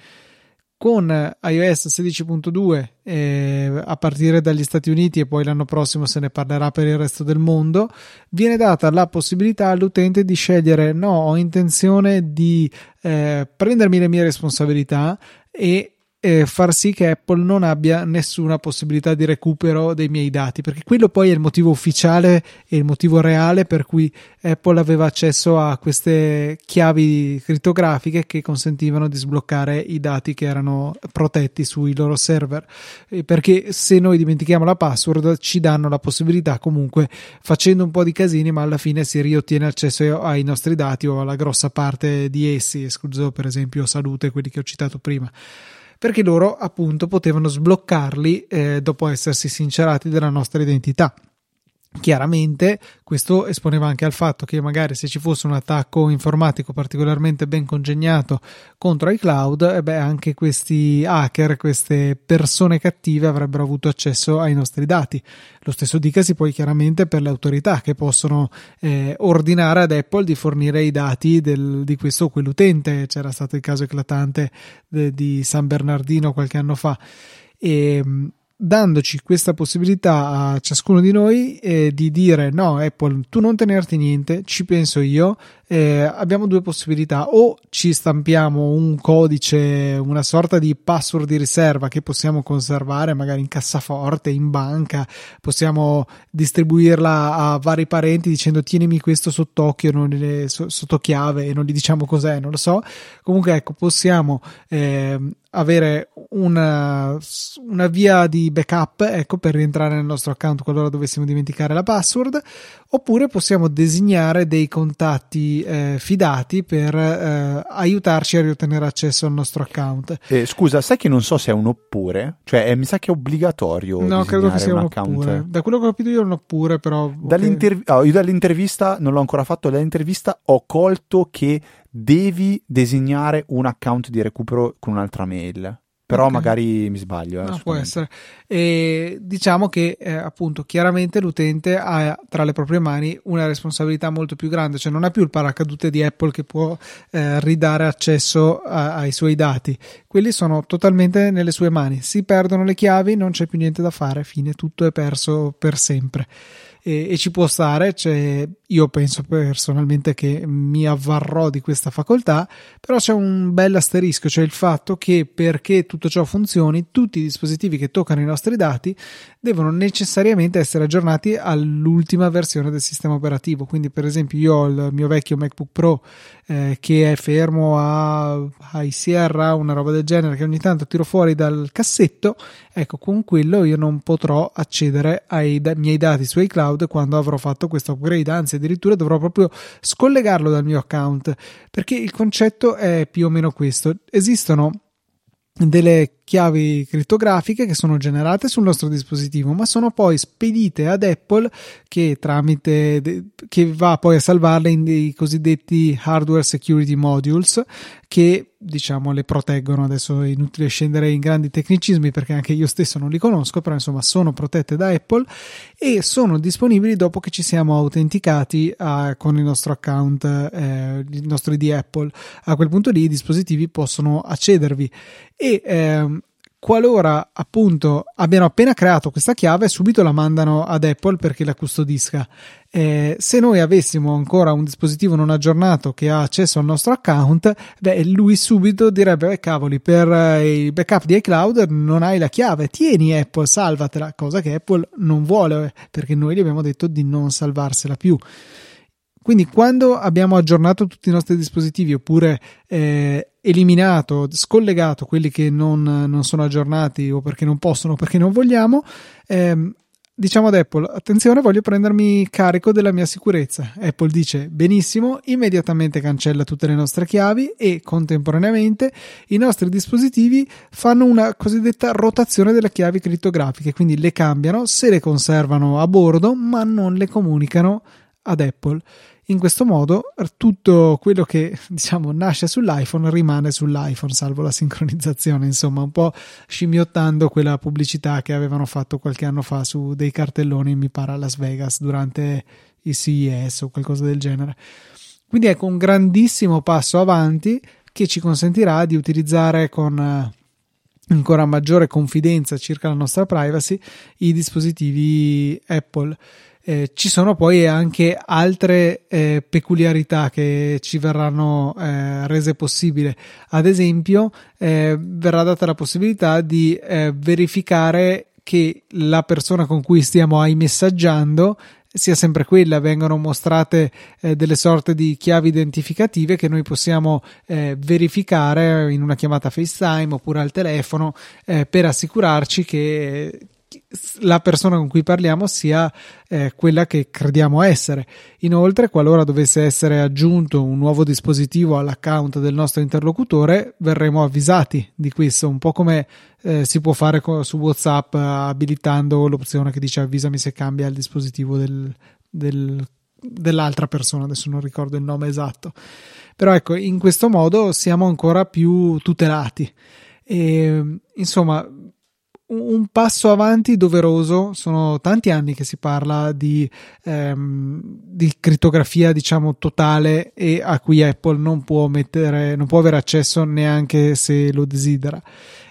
con iOS 16.2 eh, a partire dagli Stati Uniti e poi l'anno prossimo se ne parlerà per il resto del mondo, viene data la possibilità all'utente di scegliere no, ho intenzione di eh, prendermi le mie responsabilità e eh, far sì che Apple non abbia nessuna possibilità di recupero dei miei dati, perché quello poi è il motivo ufficiale e il motivo reale per cui Apple aveva accesso a queste chiavi crittografiche che consentivano di sbloccare i dati che erano protetti sui loro server. perché se noi dimentichiamo la password ci danno la possibilità comunque facendo un po' di casini, ma alla fine si riottiene accesso ai nostri dati o alla grossa parte di essi, escluso per esempio salute, quelli che ho citato prima perché loro appunto potevano sbloccarli eh, dopo essersi sincerati della nostra identità. Chiaramente questo esponeva anche al fatto che magari se ci fosse un attacco informatico particolarmente ben congegnato contro iCloud, eh beh, anche questi hacker, queste persone cattive avrebbero avuto accesso ai nostri dati. Lo stesso dicasi poi chiaramente per le autorità che possono eh, ordinare ad Apple di fornire i dati del, di questo o quell'utente. C'era stato il caso eclatante de, di San Bernardino qualche anno fa. E, dandoci questa possibilità a ciascuno di noi eh, di dire no Apple tu non tenerti niente ci penso io eh, abbiamo due possibilità. O ci stampiamo un codice una sorta di password di riserva che possiamo conservare magari in cassaforte in banca. Possiamo distribuirla a vari parenti dicendo tienimi questo sott'occhio non sotto chiave e non gli diciamo cos'è non lo so. Comunque ecco possiamo eh, avere una, una, via di backup ecco, per rientrare nel nostro account qualora dovessimo dimenticare la password oppure possiamo designare dei contatti eh, fidati per eh, aiutarci a riottenere accesso al nostro account. Eh, scusa sai che non so se è un oppure? Cioè mi sa che è obbligatorio no credo che sia un, un oppure. Da quello che ho capito io è un oppure però Dall'interv- okay. oh, io dall'intervista non l'ho ancora fatto dall'intervista ho colto che devi designare un account di recupero con un'altra mail. Però okay. magari mi sbaglio. Eh, no, può essere. E diciamo che eh, appunto chiaramente l'utente ha tra le proprie mani una responsabilità molto più grande, cioè non ha più il paracadute di Apple che può eh, ridare accesso a, ai suoi dati. Quelli sono totalmente nelle sue mani. Si perdono le chiavi, non c'è più niente da fare, fine, tutto è perso per sempre e, e ci può stare, cioè, io penso personalmente che mi avvarrò di questa facoltà, però c'è un bel asterisco, cioè il fatto che perché tutto ciò funzioni, tutti i dispositivi che toccano i nostri dati devono necessariamente essere aggiornati all'ultima versione del sistema operativo. Quindi, per esempio, io ho il mio vecchio MacBook Pro eh, che è fermo a, a Sierra, una roba del genere, che ogni tanto tiro fuori dal cassetto. Ecco, con quello io non potrò accedere ai da- miei dati su iCloud quando avrò fatto questo upgrade, anzi, addirittura dovrò proprio scollegarlo dal mio account perché il concetto è più o meno questo. Esistono delle chiavi crittografiche che sono generate sul nostro dispositivo, ma sono poi spedite ad Apple che tramite che va poi a salvarle in dei cosiddetti hardware security modules che diciamo le proteggono. Adesso è inutile scendere in grandi tecnicismi perché anche io stesso non li conosco, però insomma sono protette da Apple e sono disponibili dopo che ci siamo autenticati a, con il nostro account, eh, il nostro ID Apple. A quel punto lì i dispositivi possono accedervi e ehm, qualora appunto abbiano appena creato questa chiave, subito la mandano ad Apple perché la custodisca. Eh, se noi avessimo ancora un dispositivo non aggiornato che ha accesso al nostro account, beh, lui subito direbbe: eh, cavoli, per eh, il backup di iCloud non hai la chiave, tieni Apple, salvatela, cosa che Apple non vuole perché noi gli abbiamo detto di non salvarsela più. Quindi quando abbiamo aggiornato tutti i nostri dispositivi oppure eh, eliminato, scollegato quelli che non, non, sono aggiornati o perché non possono o perché non vogliamo, ehm, diciamo ad Apple, attenzione, voglio prendermi carico della mia sicurezza. Apple dice benissimo, immediatamente cancella tutte le nostre chiavi e contemporaneamente i nostri dispositivi fanno una cosiddetta rotazione delle chiavi crittografiche, quindi le cambiano, se le conservano a bordo, ma non le comunicano ad Apple. In questo modo tutto quello che diciamo nasce sull'iPhone rimane sull'iPhone, salvo la sincronizzazione, insomma, un po' scimmiottando quella pubblicità che avevano fatto qualche anno fa su dei cartelloni, mi pare a Las Vegas durante il CES o qualcosa del genere. Quindi ecco un grandissimo passo avanti che ci consentirà di utilizzare con eh, ancora maggiore confidenza circa la nostra privacy i dispositivi Apple. Eh, ci sono poi anche altre eh, peculiarità che ci verranno eh, rese possibili. Ad esempio, eh, verrà data la possibilità di eh, verificare che la persona con cui stiamo messaggiando sia sempre quella, vengono mostrate eh, delle sorte di chiavi identificative che noi possiamo eh, verificare in una chiamata FaceTime oppure al telefono eh, per assicurarci che la persona con cui parliamo sia eh, quella che crediamo essere. Inoltre, qualora dovesse essere aggiunto un nuovo dispositivo all'account del nostro interlocutore, verremo avvisati di questo, un po' come eh, si può fare su WhatsApp abilitando l'opzione che dice avvisami se cambia il dispositivo del, del, dell'altra persona, adesso non ricordo il nome esatto. Però ecco, in questo modo siamo ancora più tutelati. E, insomma, un passo avanti doveroso. Sono tanti anni che si parla di, ehm, di, crittografia, diciamo, totale e a cui Apple non può mettere, non può avere accesso neanche se lo desidera.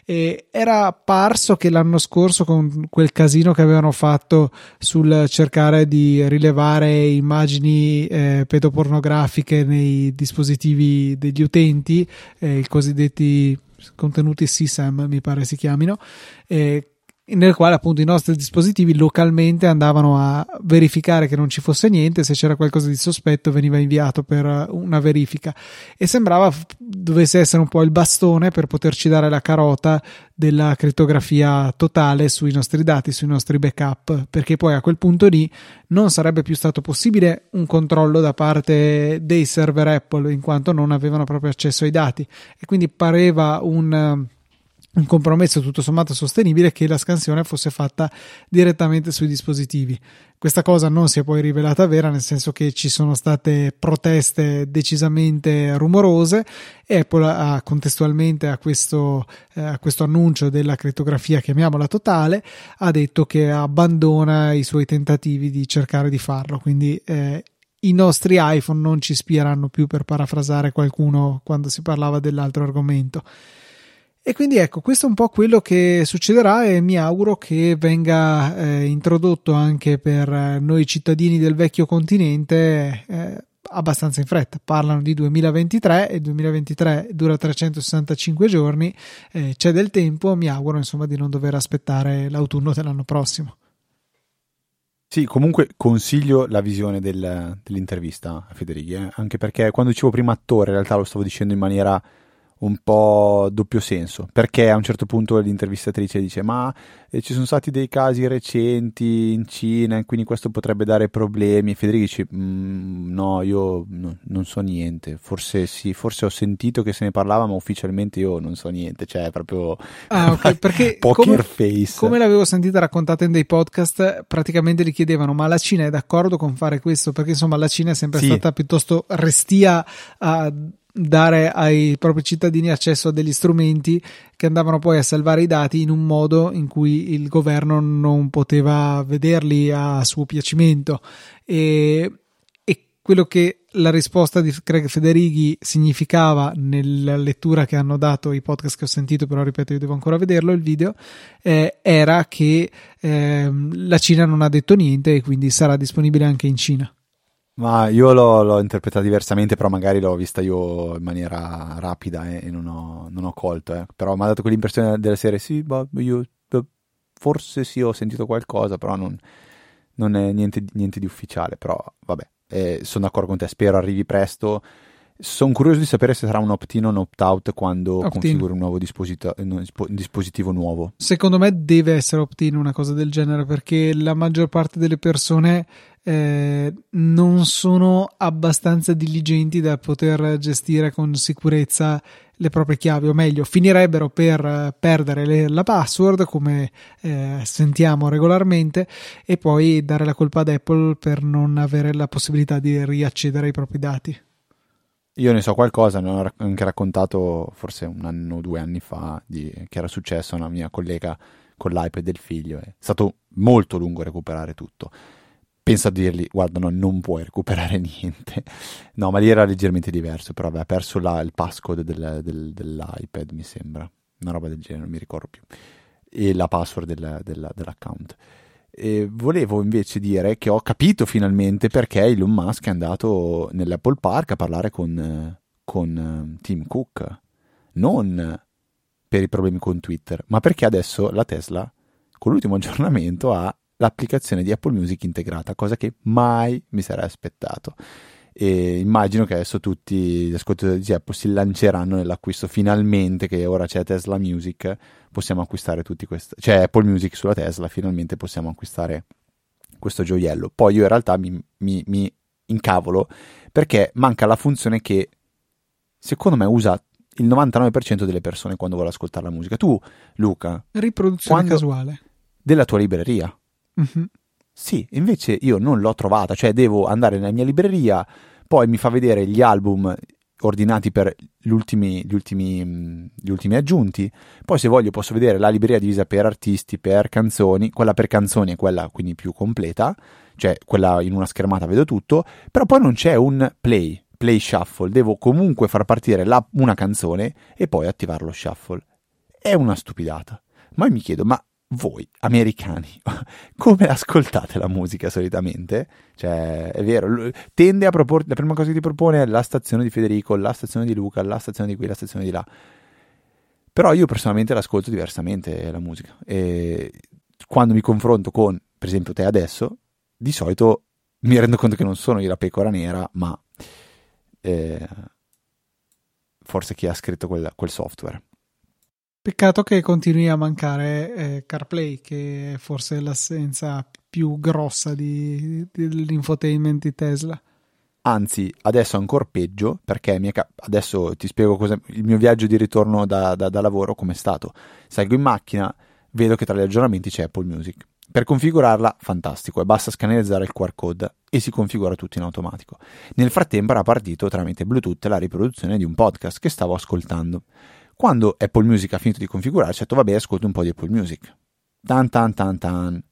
E era parso che l'anno scorso, con quel casino che avevano fatto sul cercare di rilevare immagini eh, pedopornografiche nei dispositivi degli utenti, eh, i cosiddetti contenuti SISAM mi pare si chiamino, eh, nel quale appunto i nostri dispositivi localmente andavano a verificare che non ci fosse niente, se c'era qualcosa di sospetto veniva inviato per una verifica. E sembrava dovesse essere un po' il bastone per poterci dare la carota della crittografia totale sui nostri dati, sui nostri backup, perché poi a quel punto lì non sarebbe più stato possibile un controllo da parte dei server Apple in quanto non avevano proprio accesso ai dati. E quindi pareva un un compromesso tutto sommato sostenibile che la scansione fosse fatta direttamente sui dispositivi. Questa cosa non si è poi rivelata vera, nel senso che ci sono state proteste decisamente rumorose e Apple ha contestualmente a questo, eh, a questo annuncio della crittografia, chiamiamola totale, ha detto che abbandona i suoi tentativi di cercare di farlo. Quindi eh, i nostri iPhone non ci spieranno più per parafrasare qualcuno quando si parlava dell'altro argomento. E quindi ecco, questo è un po' quello che succederà e mi auguro che venga eh, introdotto anche per eh, noi cittadini del vecchio continente eh, abbastanza in fretta. Parlano di 2023 e 2023 dura 365 giorni, eh, c'è del tempo, mi auguro insomma di non dover aspettare l'autunno dell'anno prossimo. Sì, comunque consiglio la visione del, dell'intervista a Federighi, eh? anche perché quando dicevo prima attore, in realtà lo stavo dicendo in maniera un po' doppio senso, perché a un certo punto l'intervistatrice dice ma eh, ci sono stati dei casi recenti in Cina quindi questo potrebbe dare problemi e Federico dice mm, no io no, non so niente, forse sì, forse ho sentito che se ne parlava ma ufficialmente io non so niente, cioè proprio ah, okay, perché poker come, face. Come l'avevo sentita raccontata in dei podcast, praticamente gli chiedevano ma la Cina è d'accordo con fare questo? Perché insomma la Cina è sempre sì. stata piuttosto restia a dare ai propri cittadini accesso a degli strumenti che andavano poi a salvare i dati in un modo in cui il governo non poteva vederli a suo piacimento e, e quello che la risposta di Craig Federighi significava nella lettura che hanno dato i podcast che ho sentito, però ripeto, io devo ancora vederlo il video, eh, era che eh, la Cina non ha detto niente e quindi sarà disponibile anche in Cina. Ma io l'ho, l'ho interpretata diversamente, però magari l'ho vista io in maniera rapida eh, e non ho, non ho colto. Eh. Però mi ha dato quell'impressione della serie, sì, bah, io bah, forse sì, ho sentito qualcosa, però non, non è niente, niente, di ufficiale. Però vabbè, eh, sono d'accordo con te, spero arrivi presto. Sono curioso di sapere se sarà un opt-in o un opt-out quando opt-in. configuri un nuovo disposito- un dispositivo nuovo. Secondo me deve essere opt-in una cosa del genere perché la maggior parte delle persone eh, non sono abbastanza diligenti da poter gestire con sicurezza le proprie chiavi, o meglio, finirebbero per perdere le, la password come eh, sentiamo regolarmente e poi dare la colpa ad Apple per non avere la possibilità di riaccedere ai propri dati. Io ne so qualcosa, ne ho anche raccontato forse un anno o due anni fa di, che era successo a una mia collega con l'iPad del figlio. È stato molto lungo recuperare tutto. Penso a dirgli, guarda, no, non puoi recuperare niente. No, ma lì era leggermente diverso, però aveva perso la, il passcode del, del, dell'iPad, mi sembra. Una roba del genere, non mi ricordo più. E la password del, dell'account. E volevo invece dire che ho capito finalmente perché Elon Musk è andato nell'Apple Park a parlare con, con eh, Tim Cook. Non per i problemi con Twitter, ma perché adesso la Tesla, con l'ultimo aggiornamento, ha l'applicazione di Apple Music integrata, cosa che mai mi sarei aspettato e immagino che adesso tutti gli ascoltatori di Apple si lanceranno nell'acquisto finalmente che ora c'è Tesla Music possiamo acquistare tutti questo c'è Apple Music sulla Tesla finalmente possiamo acquistare questo gioiello. Poi io in realtà mi, mi, mi incavolo perché manca la funzione che secondo me usa il 99% delle persone quando vuole ascoltare la musica. Tu Luca riproduzione casuale. della tua libreria. Mm-hmm. Sì, invece io non l'ho trovata, cioè devo andare nella mia libreria, poi mi fa vedere gli album ordinati per gli ultimi, gli, ultimi, mm, gli ultimi, aggiunti. Poi, se voglio, posso vedere la libreria divisa per artisti, per canzoni. Quella per canzoni è quella quindi più completa, cioè quella in una schermata vedo tutto. Però poi non c'è un play, play shuffle. Devo comunque far partire la, una canzone e poi attivare lo shuffle. È una stupidata. Ma io mi chiedo, ma voi americani come ascoltate la musica solitamente? Cioè, è vero, tende a proporre, la prima cosa che ti propone è la stazione di Federico, la stazione di Luca, la stazione di qui, la stazione di là. Però io personalmente l'ascolto diversamente la musica e quando mi confronto con, per esempio, te adesso, di solito mi rendo conto che non sono io la pecora nera, ma eh, forse chi ha scritto quel, quel software. Peccato che continui a mancare eh, CarPlay, che è forse l'assenza più grossa di, di, dell'infotainment di Tesla. Anzi, adesso è ancora peggio perché cap- adesso ti spiego cosa, il mio viaggio di ritorno da, da, da lavoro come è stato. Salgo in macchina, vedo che tra gli aggiornamenti c'è Apple Music. Per configurarla, fantastico, basta scannerizzare il QR code e si configura tutto in automatico. Nel frattempo era partito tramite Bluetooth la riproduzione di un podcast che stavo ascoltando. Quando Apple Music ha finito di configurarsi, ho detto vabbè, ascolto un po' di Apple Music. Tan tan tan tan.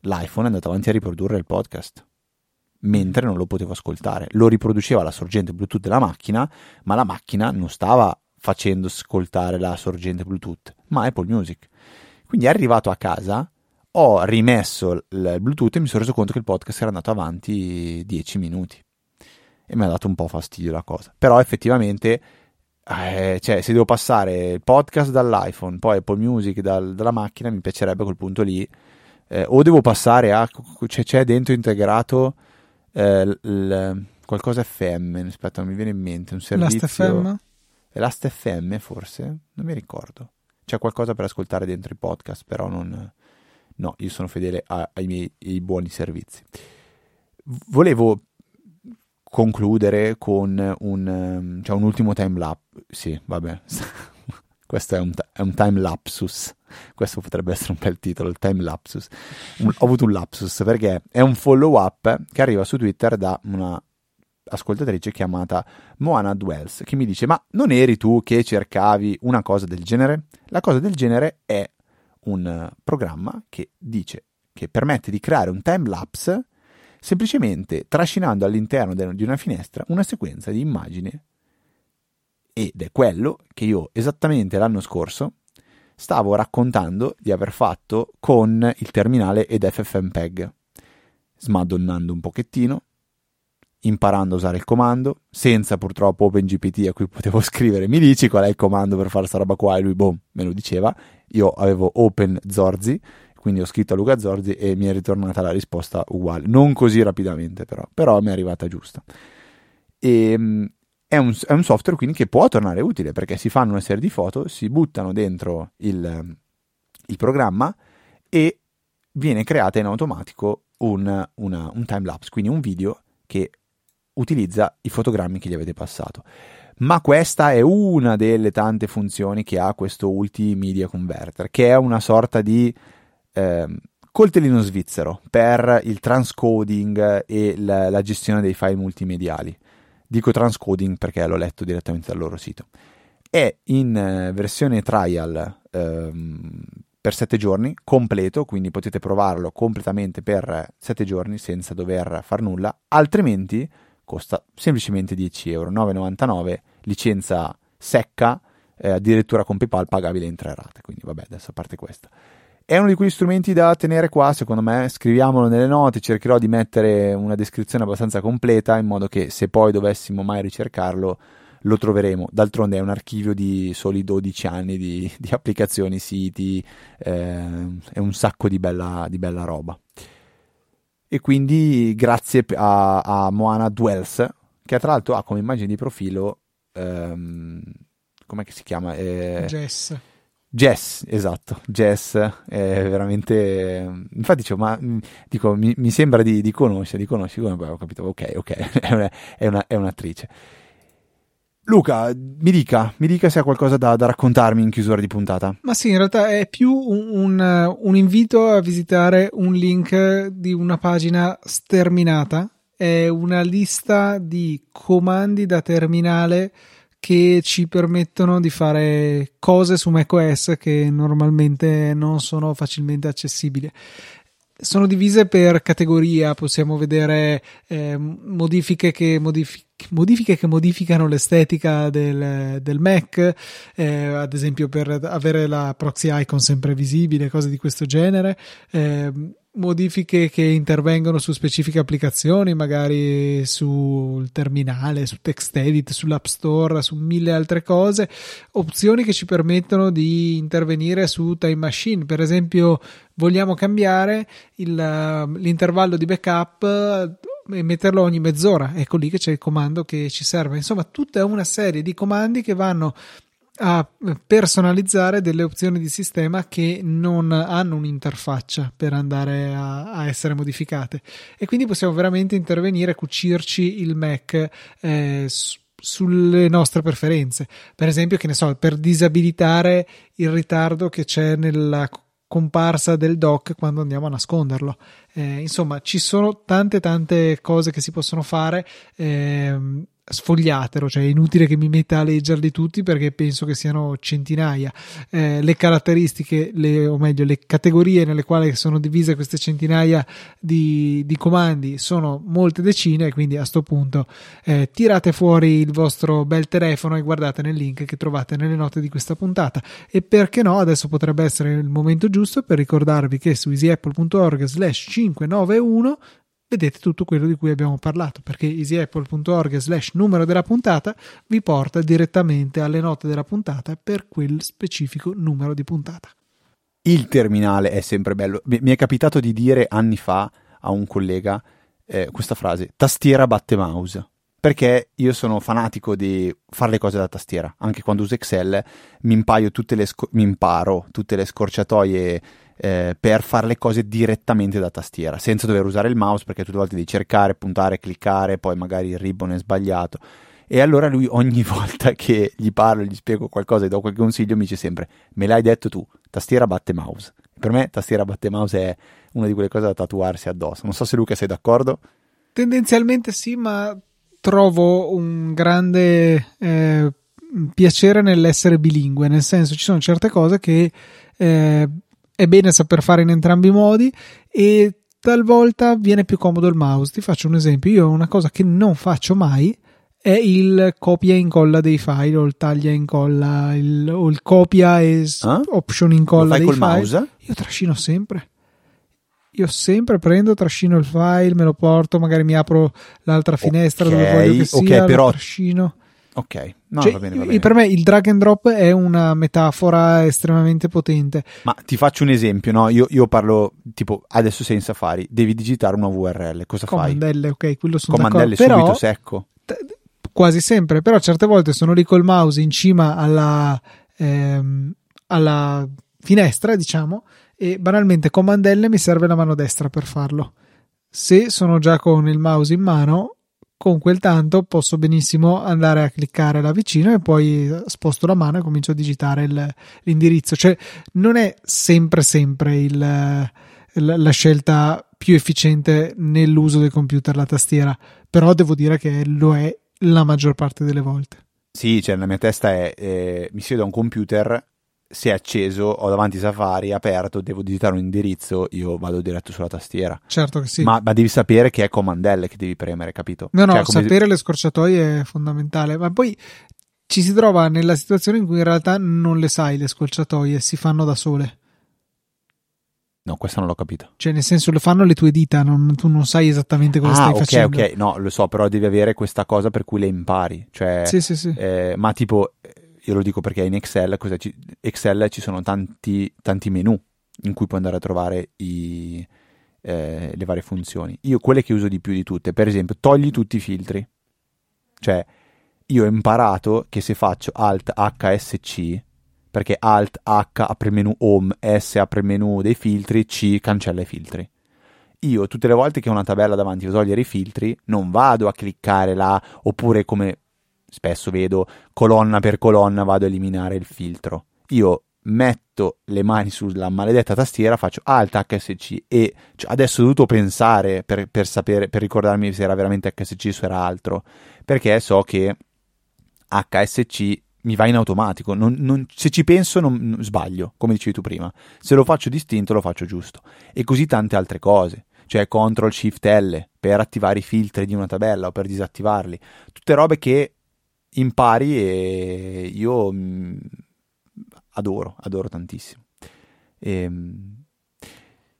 L'iPhone è andato avanti a riprodurre il podcast, mentre non lo potevo ascoltare. Lo riproduceva la sorgente Bluetooth della macchina, ma la macchina non stava facendo ascoltare la sorgente Bluetooth, ma Apple Music. Quindi arrivato a casa, ho rimesso il Bluetooth e mi sono reso conto che il podcast era andato avanti 10 minuti. E mi ha dato un po' fastidio la cosa. Però effettivamente eh, cioè, se devo passare il podcast dall'iPhone, poi Apple Music dal, dalla macchina, mi piacerebbe a quel punto lì. Eh, o devo passare a. C'è, c'è dentro integrato eh, l, qualcosa FM. Aspetta, non mi viene in mente. Un servizio. Last.fm? È Last.fm, forse? Non mi ricordo. C'è qualcosa per ascoltare dentro i podcast, però non. No, io sono fedele a, ai miei ai buoni servizi. Volevo concludere con un, cioè un ultimo time lapse. Sì, vabbè, questo è un, è un, time lapsus. Questo potrebbe essere un bel titolo, il time lapsus. Un, ho avuto un lapsus perché è un follow up che arriva su Twitter da una ascoltatrice chiamata Moana Dwells che mi dice ma non eri tu che cercavi una cosa del genere? La cosa del genere è un programma che dice che permette di creare un time lapse semplicemente trascinando all'interno di una finestra una sequenza di immagini ed è quello che io esattamente l'anno scorso stavo raccontando di aver fatto con il terminale ed FFmpeg, smadonnando un pochettino, imparando a usare il comando, senza purtroppo OpenGPT a cui potevo scrivere mi dici qual è il comando per fare sta roba qua? E lui boom me lo diceva, io avevo Open Zorzi, quindi ho scritto a Luca Zorzi e mi è ritornata la risposta uguale, non così rapidamente però, però mi è arrivata giusta. E, ehm, è un, è un, software quindi che può tornare utile perché si fanno una serie di foto, si buttano dentro il, il programma e viene creata in automatico un, una, un timelapse, quindi un video che utilizza i fotogrammi che gli avete passato. Ma questa è una delle tante funzioni che ha questo Multimedia Converter, che è una sorta di eh, coltellino svizzero per il transcoding e la, la gestione dei file multimediali. Dico transcoding perché l'ho letto direttamente dal loro sito. È in eh, versione trial ehm, per 7 giorni, completo, quindi potete provarlo completamente per 7 giorni senza dover far nulla, altrimenti costa semplicemente 10 euro, 9,99, licenza secca, eh, addirittura con PayPal pagabile in tre rate, quindi vabbè, adesso a parte questa. È uno di quegli strumenti da tenere qua, secondo me, scriviamolo nelle note, cercherò di mettere una descrizione abbastanza completa in modo che se poi dovessimo mai ricercarlo lo troveremo. D'altronde è un archivio di soli 12 anni di, di applicazioni, siti, eh, è un sacco di bella, di bella roba e quindi grazie a, a Moana Dwells che tra l'altro ha come immagine di profilo ehm, com'è che si chiama? Eh, Jess Jess, esatto, Jess è veramente infatti dicevo, ma dico, mi, mi sembra di, di conoscere, di conoscere, ho capito, ok, ok, è, una, è, una, è un'attrice Luca, mi dica, mi dica se ha qualcosa da, da, raccontarmi in chiusura di puntata. Ma sì, in realtà è più un, un, un, invito a visitare un link di una pagina sterminata. È una lista di comandi da terminale che ci permettono di fare cose su macOS che normalmente non sono facilmente accessibili sono divise per categoria, possiamo vedere eh, modifiche, che modifi- modifiche, che modificano l'estetica del, del Mac, eh, ad esempio per avere la proxy icon sempre visibile, cose di questo genere. Eh, modifiche che intervengono su specifiche applicazioni, magari sul terminale, su TextEdit, sull'App Store, su mille altre cose, opzioni che ci permettono di intervenire su Time Machine, per esempio vogliamo cambiare il, l'intervallo di backup e metterlo ogni mezz'ora, ecco lì che c'è il comando che ci serve. Insomma, tutta una serie di comandi che vanno a personalizzare delle opzioni di sistema che non hanno un'interfaccia per andare a, a essere modificate. E quindi possiamo veramente intervenire cucirci il Mac eh, sulle nostre preferenze. Per esempio che ne so per disabilitare il ritardo che c'è nella comparsa del dock quando andiamo a nasconderlo. Eh, insomma ci sono tante tante cose che si possono fare eh, sfogliatelo, cioè è inutile che mi metta a leggerli tutti perché penso che siano centinaia. Eh, le caratteristiche, le, o meglio, le categorie nelle quali sono divise queste centinaia di, di comandi sono molte decine, quindi a sto punto eh, tirate fuori il vostro bel telefono e guardate nel link che trovate nelle note di questa puntata. E perché no, adesso potrebbe essere il momento giusto per ricordarvi che su easyapple.org slash 591 vedete tutto quello di cui abbiamo parlato perché easyapple.org slash numero della puntata vi porta direttamente alle note della puntata per quel specifico numero di puntata. Il terminale è sempre bello. Mi è capitato di dire anni fa a un collega eh, questa frase: tastiera batte mouse. Perché io sono fanatico di fare le cose da tastiera. Anche quando uso Excel mi, tutte sco- mi imparo tutte le scorciatoie eh, per fare le cose direttamente da tastiera, senza dover usare il mouse perché tutte le volte devi cercare, puntare, cliccare, poi magari il ribbon è sbagliato. E allora lui ogni volta che gli parlo, gli spiego qualcosa e do qualche consiglio, mi dice sempre: Me l'hai detto tu, tastiera batte mouse. Per me, tastiera batte mouse è una di quelle cose da tatuarsi addosso. Non so se Luca sei d'accordo. Tendenzialmente sì, ma trovo un grande eh, piacere nell'essere bilingue, nel senso ci sono certe cose che eh, è bene saper fare in entrambi i modi e talvolta viene più comodo il mouse. Ti faccio un esempio: io una cosa che non faccio mai è il copia e incolla dei file o il taglia e incolla il, o il copia e Ah? option incolla Lo fai dei col file. mouse? Io trascino sempre. Io sempre prendo, trascino il file, me lo porto, magari mi apro l'altra finestra dove Ok, voglio che sia, lo però- trascino. Ok, no, Cioè, va bene, va bene. Per me il drag and drop è una metafora estremamente potente. Ma ti faccio un esempio, no? Io, io parlo, tipo, adesso sei in Safari, devi digitare una URL, cosa fai? Comandelle, ok, quello sono Comandelle d'accordo. Però, subito secco. t- quasi sempre, però certe volte sono lì col mouse in cima alla, ehm, alla finestra, diciamo, e banalmente comandelle mi serve la mano destra per farlo. Se sono già con il mouse in mano, con quel tanto posso benissimo andare a cliccare là vicino e poi sposto la mano e comincio a digitare il- l'indirizzo. Cioè, non è sempre, sempre il, la, la scelta più efficiente nell'uso del computer, la tastiera, però devo dire che lo è la maggior parte delle volte. Sì, cioè, la mia testa è, eh, mi siedo a un computer, se è acceso, ho davanti Safari, aperto, devo digitare un indirizzo, io vado diretto sulla tastiera. Certo che sì. Ma, ma devi sapere che è comandelle che devi premere, capito? no, no, Cioè, come- sapere le scorciatoie è fondamentale, ma poi ci si trova nella situazione in cui in realtà non le sai le scorciatoie, si fanno da sole. No, questa non l'ho capita. Cioè, nel senso, lo fanno le tue dita, non- tu non sai esattamente cosa Ah, stai ok, facendo. ok, no, lo so, però devi avere questa cosa per cui le impari. Cioè, Sì, sì, sì. eh, ma tipo, io lo dico perché in Excel? Ci- Excel ci sono tanti, tanti menu in cui puoi andare a trovare i, eh, le varie funzioni. Io quelle che uso di più di tutte, per esempio, togli tutti i filtri. Cioè, io ho imparato che se faccio Alt HSC, perché Alt H apre menu Home, S apre menu dei filtri, C cancella i filtri. Io tutte le volte che ho una tabella davanti per togliere i filtri, non vado a cliccare là, oppure come spesso vedo, colonna per colonna vado a eliminare il filtro. Io metto le mani sulla maledetta tastiera, faccio Alt HSC e cioè, adesso ho dovuto pensare per, per sapere, per ricordarmi se era veramente HSC o era altro, perché so che HSC mi va in automatico, non- non- se ci penso non, non- sbaglio, come dicevi tu prima, se lo faccio distinto lo faccio giusto. E così tante altre cose, cioè Ctrl Shift L per attivare i filtri di una tabella o per disattivarli, tutte robe che impari e io mm, adoro, adoro tantissimo. Ehm,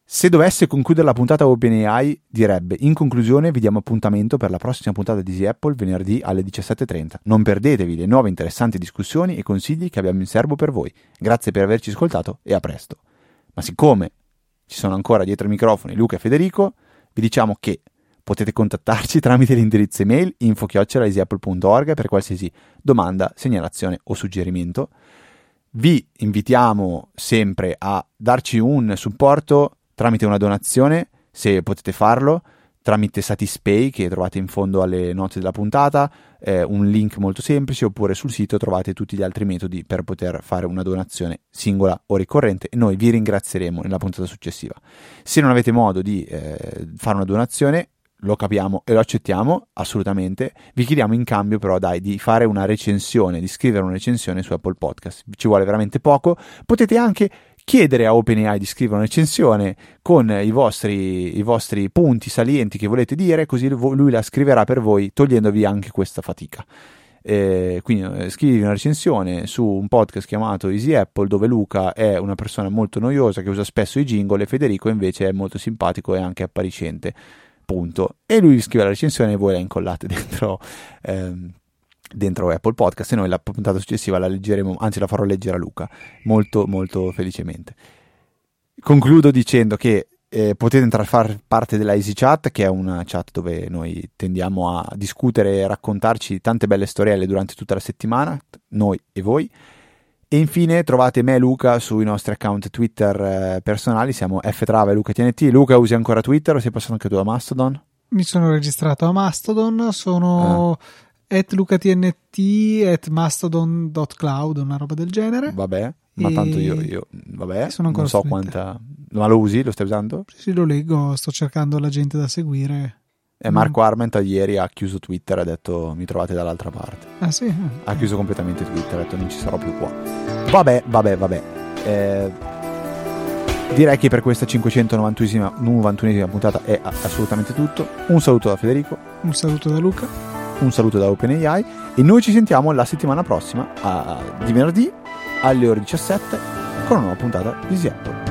se dovesse concludere la puntata OpenAI, direbbe: In conclusione, vi diamo appuntamento per la prossima puntata di Easy Apple venerdì alle 17.30. Non perdetevi le nuove interessanti discussioni e consigli che abbiamo in serbo per voi. Grazie per averci ascoltato e a presto. Ma siccome ci sono ancora dietro i microfoni Luca e Federico, vi diciamo che potete contattarci tramite l'indirizzo email info-easyapple.org per qualsiasi domanda, segnalazione o suggerimento. Vi invitiamo sempre a darci un supporto tramite una donazione, se potete farlo, tramite Satispay che trovate in fondo alle note della puntata, eh, un link molto semplice, oppure sul sito trovate tutti gli altri metodi per poter fare una donazione singola o ricorrente e noi vi ringrazieremo nella puntata successiva. Se non avete modo di eh, fare una donazione, lo capiamo e lo accettiamo assolutamente. Vi chiediamo in cambio, però, dai, di fare una recensione, di scrivere una recensione su Apple Podcast. Ci vuole veramente poco. Potete anche chiedere a OpenAI di scrivere una recensione con i vostri, i vostri punti salienti che volete dire, così lui la scriverà per voi, togliendovi anche questa fatica. Eh, quindi eh, scrivi una recensione su un podcast chiamato Easy Apple dove Luca è una persona molto noiosa che usa spesso i jingle e Federico invece è molto simpatico e anche appariscente punto. E lui scrive la recensione e voi la incollate dentro, ehm, dentro Apple Podcast e noi la puntata successiva la leggeremo, anzi la farò leggere a Luca, molto molto felicemente. Concludo dicendo che eh, potete entrare a far parte della Easy Chat, che è una chat dove noi tendiamo a discutere e raccontarci tante belle storielle durante tutta la settimana, noi e voi. E infine trovate me e Luca sui nostri account Twitter eh, personali, siamo ftrava e Luca TNT. Luca usi ancora Twitter o sei passato anche tu a Mastodon? Mi sono registrato a Mastodon, sono Ah. at lucatnt at mastodon.cloud, una roba del genere. Vabbè, ma E- tanto io, io vabbè, Sono ancora non so quanta... Ma lo usi? Lo stai usando? Sì, lo leggo, sto cercando la gente da seguire. E Marco Arment ieri ha chiuso Twitter e ha detto mi trovate dall'altra parte. Ah sì? Ha chiuso completamente Twitter, ha detto non ci sarò più qua. Vabbè, vabbè, vabbè. Eh, Direi che per questa 591esima puntata è assolutamente tutto. Un saluto da Federico. Un saluto da Luca. Un saluto da OpenAI. E noi ci sentiamo la settimana prossima, a, di venerdì alle ore 17, con una nuova puntata di Apple.